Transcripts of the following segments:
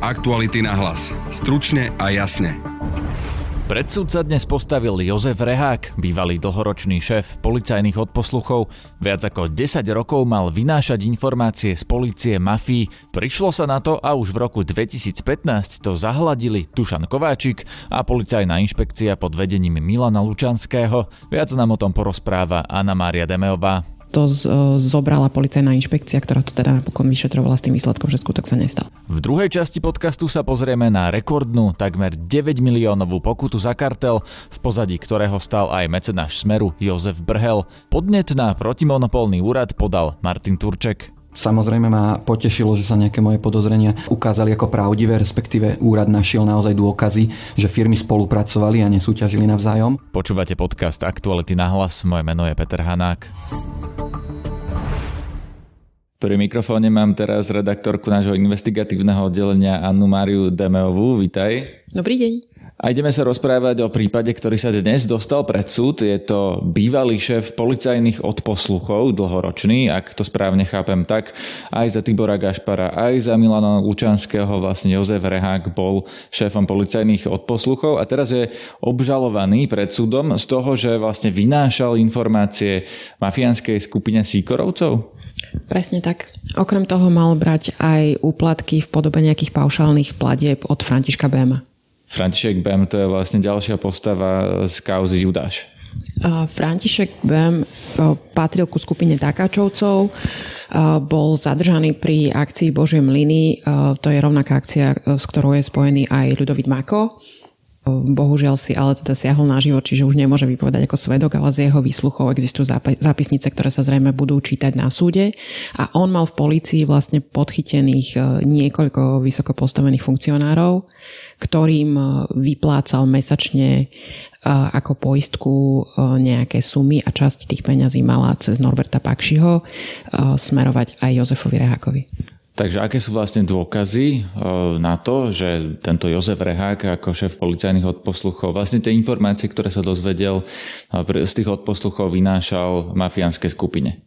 Aktuality na hlas. Stručne a jasne. Pred sa dnes postavil Jozef Rehák, bývalý dlhoročný šéf policajných odposluchov. Viac ako 10 rokov mal vynášať informácie z policie mafii. Prišlo sa na to a už v roku 2015 to zahladili Tušan Kováčik a policajná inšpekcia pod vedením Milana Lučanského. Viac nám o tom porozpráva Anna Mária Demeová to zobrala policajná inšpekcia, ktorá to teda napokon vyšetrovala s tým výsledkom, že skutok sa nestal. V druhej časti podcastu sa pozrieme na rekordnú, takmer 9 miliónovú pokutu za kartel, v pozadí ktorého stal aj mecenáš Smeru Jozef Brhel. Podnet na protimonopolný úrad podal Martin Turček. Samozrejme ma potešilo, že sa nejaké moje podozrenia ukázali ako pravdivé, respektíve úrad našiel naozaj dôkazy, že firmy spolupracovali a nesúťažili navzájom. Počúvate podcast Aktuality na hlas, moje meno je Peter Hanák. Pri mikrofóne mám teraz redaktorku nášho investigatívneho oddelenia Annu Máriu Demeovú. Vítaj. Dobrý deň. A ideme sa rozprávať o prípade, ktorý sa dnes dostal pred súd. Je to bývalý šéf policajných odposluchov, dlhoročný, ak to správne chápem tak, aj za Tibora Gašpara, aj za Milana Lučanského, vlastne Jozef Rehák bol šéfom policajných odposluchov a teraz je obžalovaný pred súdom z toho, že vlastne vynášal informácie mafiánskej skupine Síkorovcov. Presne tak. Okrem toho mal brať aj úplatky v podobe nejakých paušálnych platieb od Františka Béma. František Bem to je vlastne ďalšia postava z kauzy Judáš. František Bem patril ku skupine Takáčovcov, bol zadržaný pri akcii Božie mlyny, to je rovnaká akcia, s ktorou je spojený aj Ľudovít Mako Bohužiaľ si ale teda siahol na život, čiže už nemôže vypovedať ako svedok, ale z jeho výsluchov existujú zápisnice, ktoré sa zrejme budú čítať na súde. A on mal v polícii vlastne podchytených e, niekoľko vysoko postavených funkcionárov, ktorým e, vyplácal mesačne e, ako poistku nejaké sumy a časť tých peňazí mala cez Norberta Pakšiho smerovať aj Jozefovi Rehákovi. Takže aké sú vlastne dôkazy e, na to, že tento Jozef Rehák ako šéf policajných odposluchov vlastne tie informácie, ktoré sa dozvedel e, z tých odposluchov vynášal mafiánskej skupine?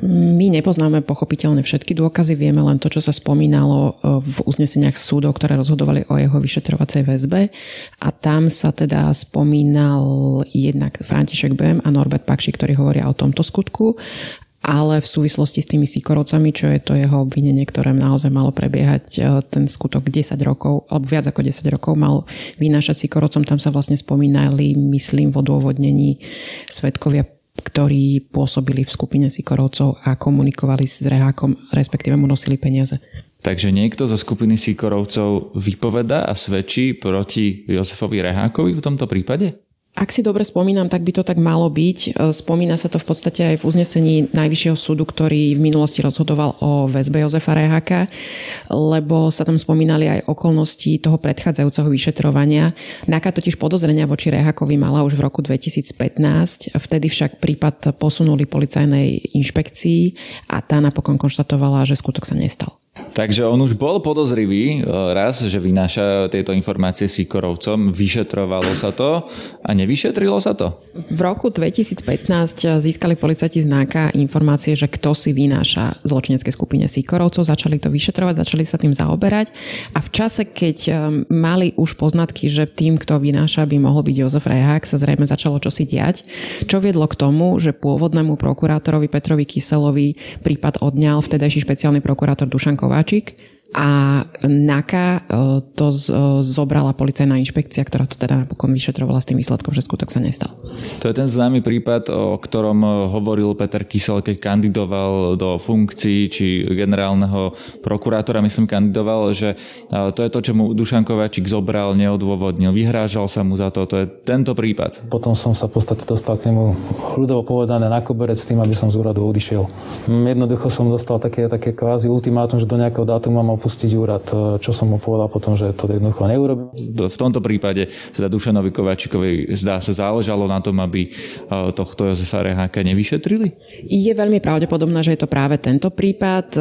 My nepoznáme pochopiteľne všetky dôkazy, vieme len to, čo sa spomínalo e, v uzneseniach súdov, ktoré rozhodovali o jeho vyšetrovacej väzbe a tam sa teda spomínal jednak František Bem a Norbert Pakši, ktorí hovoria o tomto skutku ale v súvislosti s tými Sikorovcami, čo je to jeho obvinenie, ktoré naozaj malo prebiehať e, ten skutok 10 rokov, alebo viac ako 10 rokov mal vynášať Sikorovcom, tam sa vlastne spomínali, myslím, v odôvodnení svetkovia ktorí pôsobili v skupine Sikorovcov a komunikovali s Rehákom, respektíve mu nosili peniaze. Takže niekto zo skupiny Sikorovcov vypoveda a svedčí proti Jozefovi Rehákovi v tomto prípade? Ak si dobre spomínam, tak by to tak malo byť. E, spomína sa to v podstate aj v uznesení Najvyššieho súdu, ktorý v minulosti rozhodoval o väzbe Jozefa Reháka, lebo sa tam spomínali aj okolnosti toho predchádzajúceho vyšetrovania. Naka totiž podozrenia voči Rehákovi mala už v roku 2015, vtedy však prípad posunuli policajnej inšpekcii a tá napokon konštatovala, že skutok sa nestal. Takže on už bol podozrivý e, raz, že vynáša tieto informácie Sikorovcom, vyšetrovalo sa to a nevyšetrilo sa to? V roku 2015 získali policajti znáka informácie, že kto si vynáša zločinecké skupine Sikorovcov, začali to vyšetrovať, začali sa tým zaoberať. A v čase, keď e, mali už poznatky, že tým, kto vynáša, by mohol byť Jozef Rehák, sa zrejme začalo čosi diať, čo viedlo k tomu, že pôvodnému prokurátorovi Petrovi Kyselovi prípad odňal vtedajší špeciálny prokurátor Dušan Kováčik a NAKA e, to e, zobrala policajná inšpekcia, ktorá to teda napokon vyšetrovala s tým výsledkom, že skutok sa nestal. To je ten známy prípad, o ktorom e, hovoril Peter Kysel, keď kandidoval do funkcií či generálneho prokurátora, myslím, kandidoval, že to je to, čo mu Dušan Kováčik zobral, neodôvodnil, vyhrážal sa mu za to. To je tento prípad. Potom som sa v podstate dostal k nemu ľudovo povedané na koberec s tým, aby som z úradu odišiel. Jednoducho som dostal také, také kvázi ultimátum, že do nejakého dátumu mám opustiť úrad, e, čo som mu povedal potom, že to jednoducho neurobím. V tomto prípade teda Dušanovi Kováčikovi zdá sa záležalo na tom, aby e, tohto Jozefa Reháka nevyšetrili? Je veľmi pravdepodobné, že je to práve tento prípad, e,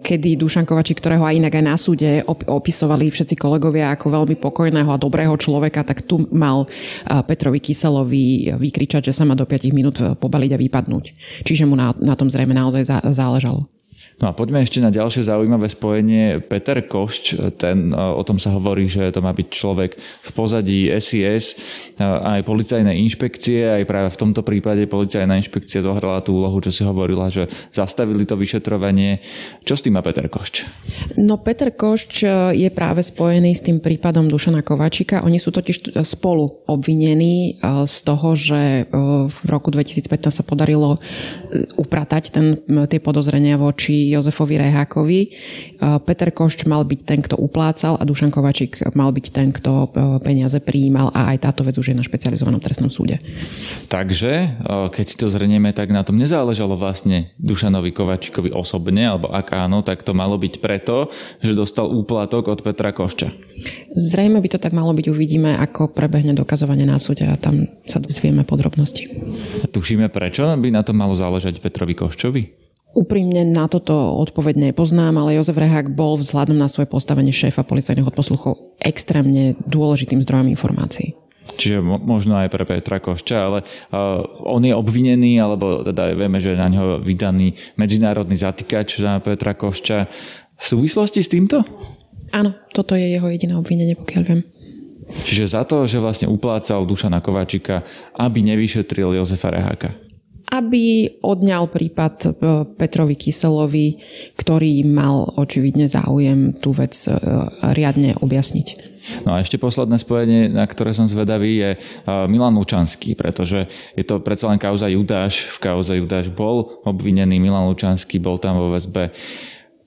kedy Dušan Kovačik, ktorého aj inak aj na súde opisovali všetci kolegovia ako veľmi pokojného a dobrého človeka, tak tu mal Petrovi Kyselovi vykričať, že sa má do 5 minút pobaliť a vypadnúť. Čiže mu na, na tom zrejme naozaj záležalo. No a poďme ešte na ďalšie zaujímavé spojenie. Peter Košč, ten, e, o tom sa hovorí, že to má byť človek v pozadí SIS, e, aj policajné inšpekcie, aj práve v tomto prípade policajná inšpekcia zohrala tú úlohu, čo si hovorila, že zastavili to vyšetrovanie. Čo s tým má Peter Košč? No Peter Košč e, je práve spojený s tým prípadom Dušana Kovačika. Oni sú totiž spolu obvinení z toho, že v roku 2015 sa podarilo upratať ten, tie podozrenia voči Jozefovi Rehákovi. Peter Košč mal byť ten, kto uplácal a Dušan Kovačik mal byť ten, kto e, peniaze prijímal a aj táto vec už je na špecializovanom trestnom súde. Takže, e, keď si to zhrnieme, tak na tom nezáležalo vlastne Dušanovi Kovačikovi osobne, alebo ak áno, tak to malo byť preto, že dostal úplatok od Petra Košča. Zrejme by to tak malo byť, uvidíme, ako prebehne dokazovanie na súde a tam sa dozvieme podrobnosti. A tušíme, prečo by na to malo záležať Petrovi Koščovi? Úprimne na toto odpoveď nepoznám, ale Jozef Rehák bol vzhľadom na svoje postavenie šéfa policajných odposluchov extrémne dôležitým zdrojom informácií. Čiže možno aj pre Petra Košča, ale uh, on je obvinený, alebo teda vieme, že je na ňo vydaný medzinárodný zatýkač na Petra Košča. V súvislosti s týmto? Áno, toto je jeho jediné obvinenie, pokiaľ viem. Čiže za to, že vlastne uplácal Dušana Kováčika, aby nevyšetril Jozefa Reháka aby odňal prípad e, Petrovi Kyselovi, ktorý mal očividne záujem tú vec e, riadne objasniť. No a ešte posledné spojenie, na ktoré som zvedavý, je e, Milan Lučanský, pretože je to predsa len kauza Judáš. V kauze Judáš bol obvinený, Milan Lučanský bol tam vo väzbe.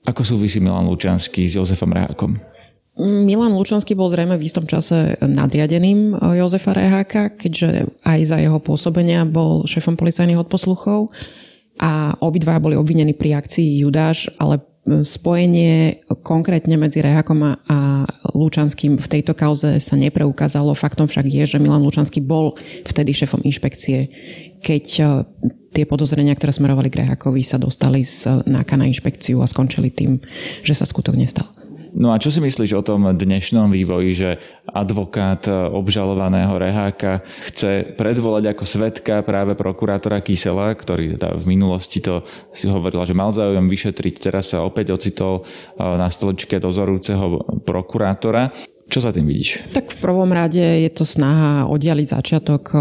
Ako súvisí Milan Lučanský s Jozefom Rehákom? Milan Lučanský bol zrejme v istom čase nadriadeným eh, Jozefa Reháka, keďže aj za jeho pôsobenia bol šéfom policajných odposluchov a obidva boli obvinení pri akcii Judáš, ale eh, spojenie konkrétne medzi Rehákom a Lučanským v tejto kauze sa nepreukázalo. Faktom však je, že Milan Lučanský bol vtedy šéfom inšpekcie, keď eh, tie podozrenia, ktoré smerovali k Rehákovi, sa dostali z náka na inšpekciu a skončili tým, že sa skutok nestal. No a čo si myslíš o tom dnešnom vývoji, že advokát obžalovaného Reháka chce predvolať ako svetka práve prokurátora Kysela, ktorý teda v minulosti to si hovorila, že mal záujem vyšetriť, teraz sa opäť ocitol na stoličke dozorujúceho prokurátora. Čo za tým vidíš? Tak v prvom rade je to snaha oddialiť začiatok eh,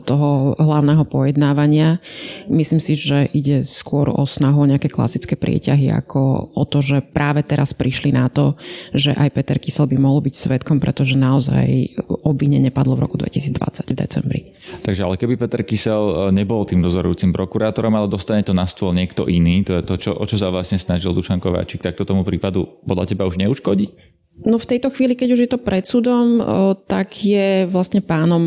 toho hlavného pojednávania. Myslím si, že ide skôr o snahu o nejaké klasické prieťahy, ako o to, že práve teraz prišli na to, že aj Peter Kysel by mohol byť svetkom, pretože naozaj obvinenie padlo v roku 2020 v decembri. Takže ale keby Peter Kysel eh, nebol tým dozorujúcim prokurátorom, ale dostane to na stôl niekto iný, to je to, čo, o čo sa vlastne snažil Dušan Kováčik, tak to tomu prípadu podľa teba už neuškodí? No v tejto chvíli, keď už je to pred súdom, tak je vlastne pánom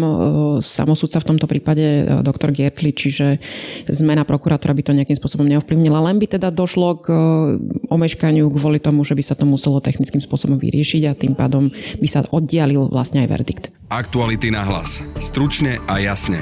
samosudca v tomto prípade doktor Gertli, čiže zmena prokurátora by to nejakým spôsobom neovplyvnila. Len by teda došlo k omeškaniu kvôli tomu, že by sa to muselo technickým spôsobom vyriešiť a tým pádom by sa oddialil vlastne aj verdikt. Aktuality na hlas. Stručne a jasne.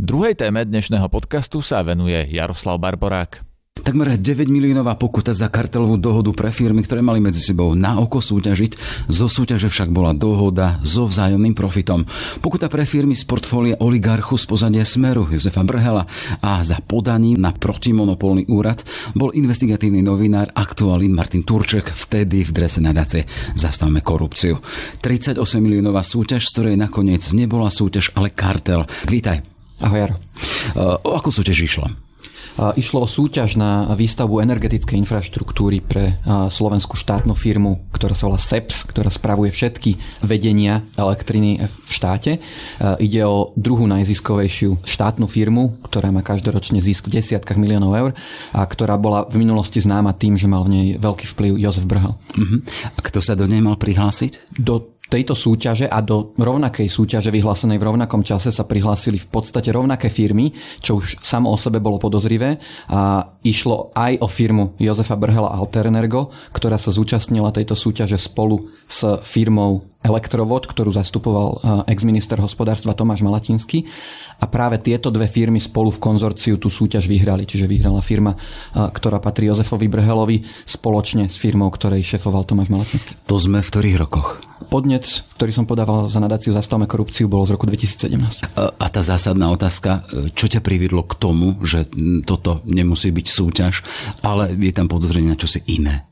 Druhej téme dnešného podcastu sa venuje Jaroslav Barborák. Takmer 9 miliónová pokuta za kartelovú dohodu pre firmy, ktoré mali medzi sebou na oko súťažiť. Zo súťaže však bola dohoda so vzájomným profitom. Pokuta pre firmy z portfólia oligarchu z pozadia Smeru Jozefa Brhela a za podaním na protimonopolný úrad bol investigatívny novinár aktuálny Martin Turček vtedy v drese nadace Zastavme korupciu. 38 miliónová súťaž, z ktorej nakoniec nebola súťaž, ale kartel. Vítaj. Ahoj Jaro. O akú súťaž išlo? Išlo o súťaž na výstavbu energetickej infraštruktúry pre slovenskú štátnu firmu, ktorá sa volá SEPS, ktorá spravuje všetky vedenia elektriny v štáte. Ide o druhú najziskovejšiu štátnu firmu, ktorá má každoročne zisk v desiatkách miliónov eur a ktorá bola v minulosti známa tým, že mal v nej veľký vplyv Jozef Brhel. Uh-huh. A kto sa do nej mal prihlásiť? Do tejto súťaže a do rovnakej súťaže vyhlásenej v rovnakom čase sa prihlásili v podstate rovnaké firmy, čo už samo o sebe bolo podozrivé a išlo aj o firmu Jozefa Brhela Alterenergo, ktorá sa zúčastnila tejto súťaže spolu s firmou elektrovod, ktorú zastupoval ex-minister hospodárstva Tomáš Malatinský. A práve tieto dve firmy spolu v konzorciu tú súťaž vyhrali. Čiže vyhrala firma, ktorá patrí Jozefovi Brhelovi spoločne s firmou, ktorej šefoval Tomáš Malatinský. To sme v ktorých rokoch? Podnec, ktorý som podával za nadáciu Zastavme korupciu, bol z roku 2017. A tá zásadná otázka, čo ťa priviedlo k tomu, že toto nemusí byť súťaž, ale je tam podozrenie na čosi iné?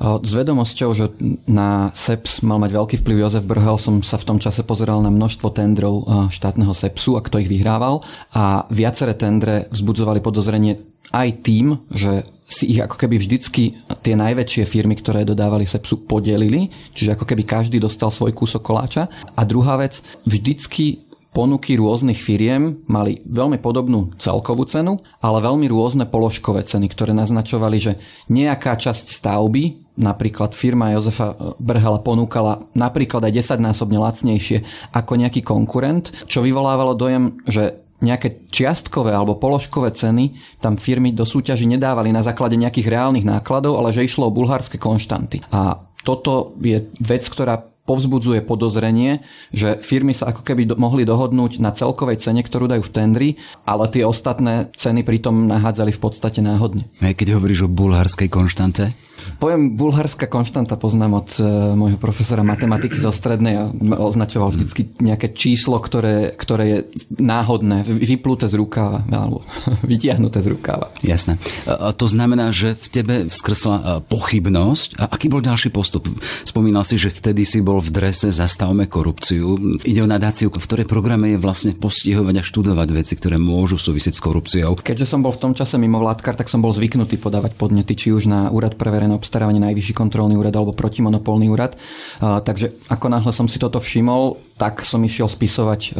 S vedomosťou, že na SEPS mal mať veľký vplyv Jozef Brhel, som sa v tom čase pozeral na množstvo tendrov štátneho SEPSu a kto ich vyhrával. A viaceré tendre vzbudzovali podozrenie aj tým, že si ich ako keby vždycky tie najväčšie firmy, ktoré dodávali Sepsu, podelili, čiže ako keby každý dostal svoj kúsok koláča. A druhá vec, vždycky ponuky rôznych firiem mali veľmi podobnú celkovú cenu, ale veľmi rôzne položkové ceny, ktoré naznačovali, že nejaká časť stavby, napríklad firma Jozefa Brhala ponúkala napríklad aj 10 násobne lacnejšie ako nejaký konkurent, čo vyvolávalo dojem, že nejaké čiastkové alebo položkové ceny tam firmy do súťaži nedávali na základe nejakých reálnych nákladov, ale že išlo o bulharské konštanty. A toto je vec, ktorá povzbudzuje podozrenie, že firmy sa ako keby do, mohli dohodnúť na celkovej cene, ktorú dajú v tendri, ale tie ostatné ceny pritom nahádzali v podstate náhodne. A keď hovoríš o bulharskej konštante? Pojem bulharská konštanta poznám od e, môjho profesora matematiky zo strednej a označoval vždy nejaké číslo, ktoré, ktoré je náhodné, vypluté z rukáva alebo vytiahnuté z rukáva. Jasné. A to znamená, že v tebe vzkrsla e, pochybnosť. A aký bol ďalší postup? Spomínal si, že vtedy si bol v drese Zastavme korupciu. Ide o nadáciu, v ktorej programe je vlastne postihovať a študovať veci, ktoré môžu súvisieť s korupciou. Keďže som bol v tom čase mimo vládkar, tak som bol zvyknutý podávať podnety či už na úrad pre verejné obstarávanie Najvyšší kontrolný úrad alebo protimonopolný úrad. Takže ako náhle som si toto všimol, tak som išiel spisovať e,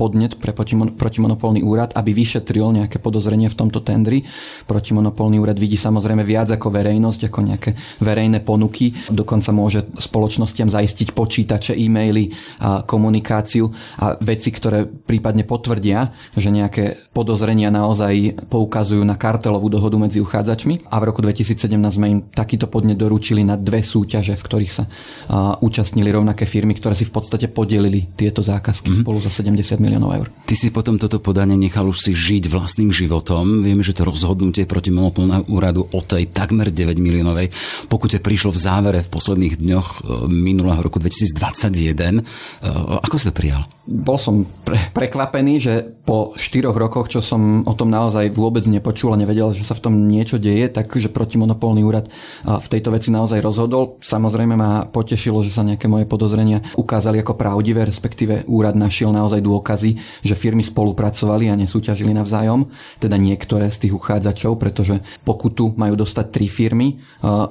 podnet pre protimonopolný úrad, aby vyšetril nejaké podozrenie v tomto tendri. Protimonopolný úrad vidí samozrejme viac ako verejnosť, ako nejaké verejné ponuky. Dokonca môže spoločnostiam zaistiť počítače, e-maily, a komunikáciu a veci, ktoré prípadne potvrdia, že nejaké podozrenia naozaj poukazujú na kartelovú dohodu medzi uchádzačmi. A v roku 2017 sme im takýto podnet doručili na dve súťaže, v ktorých sa účastnili rovnaké firmy, ktoré si v podstate rozdelili tieto zákazky mm-hmm. spolu za 70 miliónov eur. Ty si potom toto podanie nechal už si žiť vlastným životom. Vieme, že to rozhodnutie proti monopolného úradu o tej takmer 9 miliónovej pokute prišlo v závere v posledných dňoch e, minulého roku 2021. E, ako si to prijal? Bol som pre, prekvapený, že po 4 rokoch, čo som o tom naozaj vôbec nepočul a nevedel, že sa v tom niečo deje, takže protimonopolný úrad v tejto veci naozaj rozhodol. Samozrejme ma potešilo, že sa nejaké moje podozrenia ukázali ako pravdivé, respektíve úrad našiel naozaj dôkazy, že firmy spolupracovali a nesúťažili navzájom, teda niektoré z tých uchádzačov, pretože pokutu majú dostať tri firmy,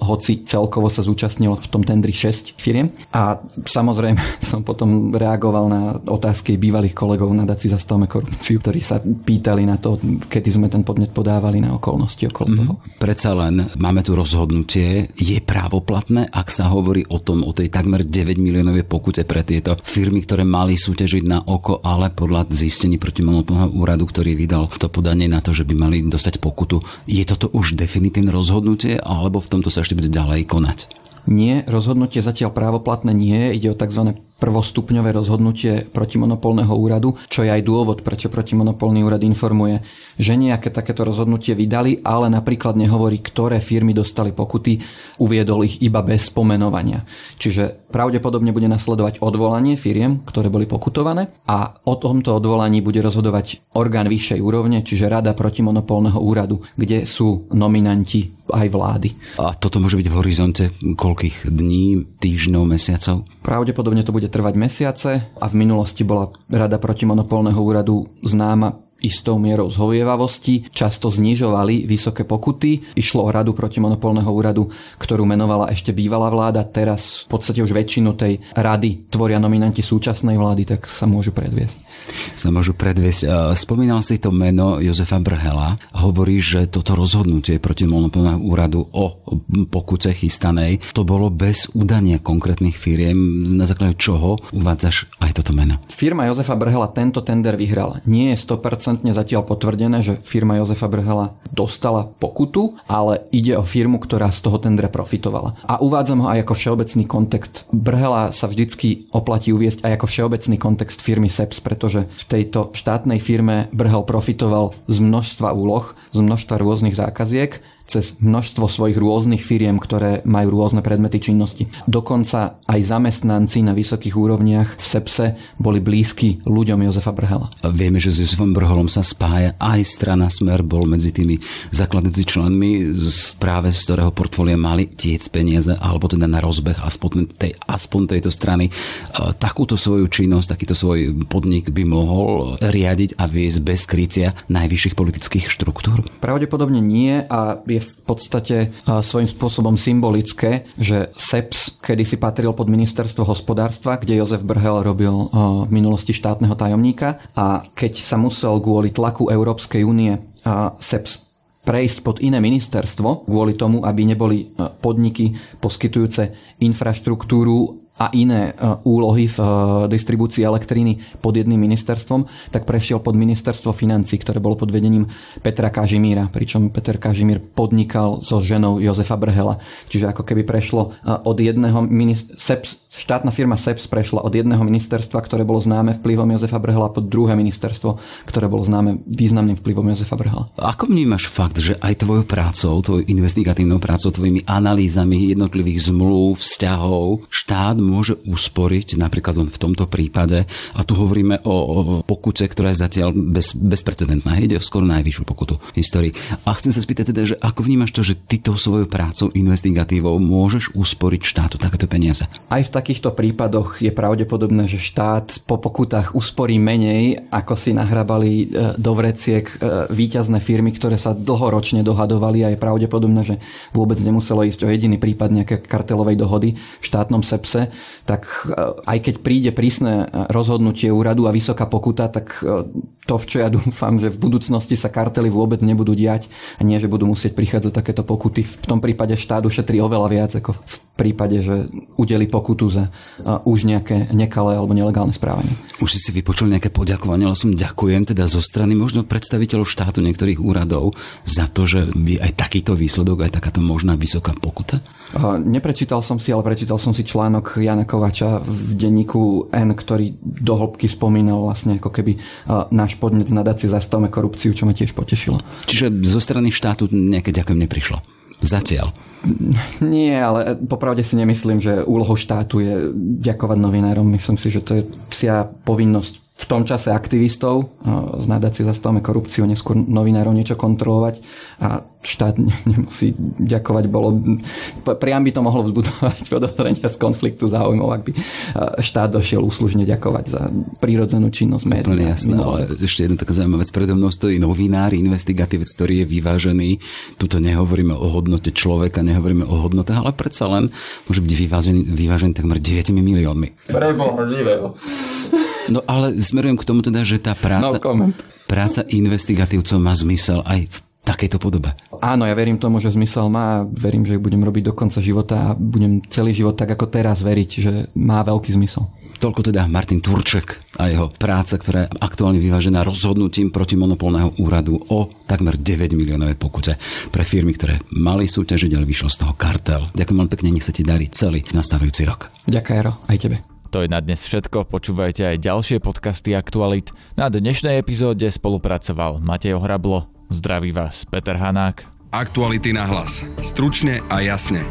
hoci celkovo sa zúčastnilo v tom tendri 6 firiem. A samozrejme som potom reagoval na otázky bývalých kolegov na Daci zastavme korupciu, ktorí sa pýtali na to, kedy sme ten podnet podávali na okolnosti okolo mm-hmm. toho. Predsa len máme tu rozhodnutie, je právoplatné, ak sa hovorí o tom, o tej takmer 9 miliónovej pokute pre tieto firmy firmy, ktoré mali súťažiť na oko, ale podľa zistení protimonopolného úradu, ktorý vydal to podanie na to, že by mali dostať pokutu. Je toto už definitívne rozhodnutie, alebo v tomto sa ešte bude ďalej konať? Nie, rozhodnutie zatiaľ právoplatné nie. Ide o tzv prvostupňové rozhodnutie protimonopolného úradu, čo je aj dôvod, prečo protimonopolný úrad informuje, že nejaké takéto rozhodnutie vydali, ale napríklad nehovorí, ktoré firmy dostali pokuty, uviedol ich iba bez pomenovania. Čiže pravdepodobne bude nasledovať odvolanie firiem, ktoré boli pokutované a o tomto odvolaní bude rozhodovať orgán vyššej úrovne, čiže Rada protimonopolného úradu, kde sú nominanti aj vlády. A toto môže byť v horizonte koľkých dní, týždňov, mesiacov? Pravdepodobne to bude trvať mesiace a v minulosti bola Rada protimonopolného úradu známa istou mierou zhovievavosti, často znižovali vysoké pokuty. Išlo o radu protimonopolného úradu, ktorú menovala ešte bývalá vláda. Teraz v podstate už väčšinu tej rady tvoria nominanti súčasnej vlády, tak sa môžu predviesť. Sa môžu predviesť. Spomínal si to meno Jozefa Brhela. Hovorí, že toto rozhodnutie protimonopolného úradu o pokute chystanej, to bolo bez udania konkrétnych firiem, na základe čoho uvádzaš aj toto meno. Firma Jozefa Brhela tento tender vyhrala. Nie je 100% 100% zatiaľ potvrdené, že firma Jozefa Brhela dostala pokutu, ale ide o firmu, ktorá z toho tendre profitovala. A uvádzam ho aj ako všeobecný kontext. Brhela sa vždycky oplatí uviesť aj ako všeobecný kontext firmy SEPS, pretože v tejto štátnej firme Brhel profitoval z množstva úloh, z množstva rôznych zákaziek cez množstvo svojich rôznych firiem, ktoré majú rôzne predmety činnosti. Dokonca aj zamestnanci na vysokých úrovniach v SEPSE boli blízki ľuďom Jozefa Brhela. A vieme, že s Jozefom Brhelom sa spája aj strana Smer, bol medzi tými zakladnúci členmi práve z ktorého portfólia mali tiec peniaze, alebo teda na rozbeh aspoň, tej, aspoň tejto strany. Takúto svoju činnosť, takýto svoj podnik by mohol riadiť a viesť bez krycia najvyšších politických štruktúr? Pravdepodobne nie a je v podstate svojím spôsobom symbolické, že SEPS kedysi patril pod ministerstvo hospodárstva, kde Jozef Brhel robil v minulosti štátneho tajomníka. A keď sa musel kvôli tlaku Európskej únie SEPS prejsť pod iné ministerstvo kvôli tomu, aby neboli podniky poskytujúce infraštruktúru a iné e, úlohy v e, distribúcii elektriny pod jedným ministerstvom, tak prešiel pod ministerstvo financí, ktoré bolo pod vedením Petra Kažimíra, pričom Peter Kažimír podnikal so ženou Jozefa Brhela. Čiže ako keby prešlo e, od jedného minister... SEPS, štátna firma SEPS prešla od jedného ministerstva, ktoré bolo známe vplyvom Jozefa Brhela, pod druhé ministerstvo, ktoré bolo známe významným vplyvom Jozefa Brhela. Ako vnímaš fakt, že aj tvojou prácou, tvojou investigatívnou prácou, tvojimi analýzami jednotlivých zmluv, vzťahov, štát môže usporiť napríklad len v tomto prípade. A tu hovoríme o, o pokute, ktorá je zatiaľ bez, bezprecedentná. Ide o skoro najvyššiu pokutu v histórii. A chcem sa spýtať teda, že ako vnímaš to, že ty tou svojou prácou, investigatívou môžeš usporiť štátu takéto peniaze? Aj v takýchto prípadoch je pravdepodobné, že štát po pokutách usporí menej, ako si nahrabali e, do vreciek e, výťazné firmy, ktoré sa dlhoročne dohadovali a je pravdepodobné, že vôbec nemuselo ísť o jediný prípad nejaké kartelovej dohody v štátnom sepse, tak e, aj keď príde prísne rozhodnutie úradu a vysoká pokuta, tak e, to, v čo ja dúfam, že v budúcnosti sa kartely vôbec nebudú diať a nie, že budú musieť prichádzať takéto pokuty. V tom prípade štát ušetrí oveľa viac ako v prípade, že udeli pokutu za už nejaké nekalé alebo nelegálne správanie. Už si si vypočul nejaké poďakovanie, ale som ďakujem teda zo strany možno predstaviteľov štátu niektorých úradov za to, že by aj takýto výsledok, aj takáto možná vysoká pokuta? Neprečítal som si, ale prečítal som si článok Jana Kovača v denníku N, ktorý do hĺbky spomínal vlastne ako keby náš podnec nadácie zastavme korupciu, čo ma tiež potešilo. Čiže zo strany štátu nejaké ďakujem neprišlo? Zatiaľ. Nie, ale popravde si nemyslím, že úlohou štátu je ďakovať novinárom. Myslím si, že to je psia povinnosť v tom čase aktivistov z nadácie zastavme korupciu, neskôr novinárov niečo kontrolovať a štát nemusí ďakovať. Bolo, priam by to mohlo vzbudovať podozrenia z konfliktu záujmov, ak by štát došiel úslužne ďakovať za prírodzenú činnosť médií. Úplne jasné, ale ešte jedna taká zaujímavá vec. Predo mnou stojí novinár, investigatívec, ktorý je vyvážený. Tuto nehovoríme o hodnote človeka, nehovoríme o hodnotách, ale predsa len môže byť vyvážený, vyvážený takmer 9 miliónmi. Preboha živého. No ale smerujem k tomu teda, že tá práca, no práca investigatívcov má zmysel aj v takejto podobe. Áno, ja verím tomu, že zmysel má. Verím, že ju budem robiť do konca života a budem celý život tak ako teraz veriť, že má veľký zmysel. Toľko teda Martin Turček a jeho práca, ktorá je aktuálne vyvážená rozhodnutím protimonopolného úradu o takmer 9 miliónovej pokute pre firmy, ktoré mali súťažiť, ale vyšlo z toho kartel. Ďakujem veľmi pekne, nech sa ti darí celý nastávajúci rok. Ďakujem, aj tebe. To je na dnes všetko, počúvajte aj ďalšie podcasty Aktualit. Na dnešnej epizóde spolupracoval Matej Hrablo. Zdraví vás Peter Hanák. Aktuality na hlas. Stručne a jasne.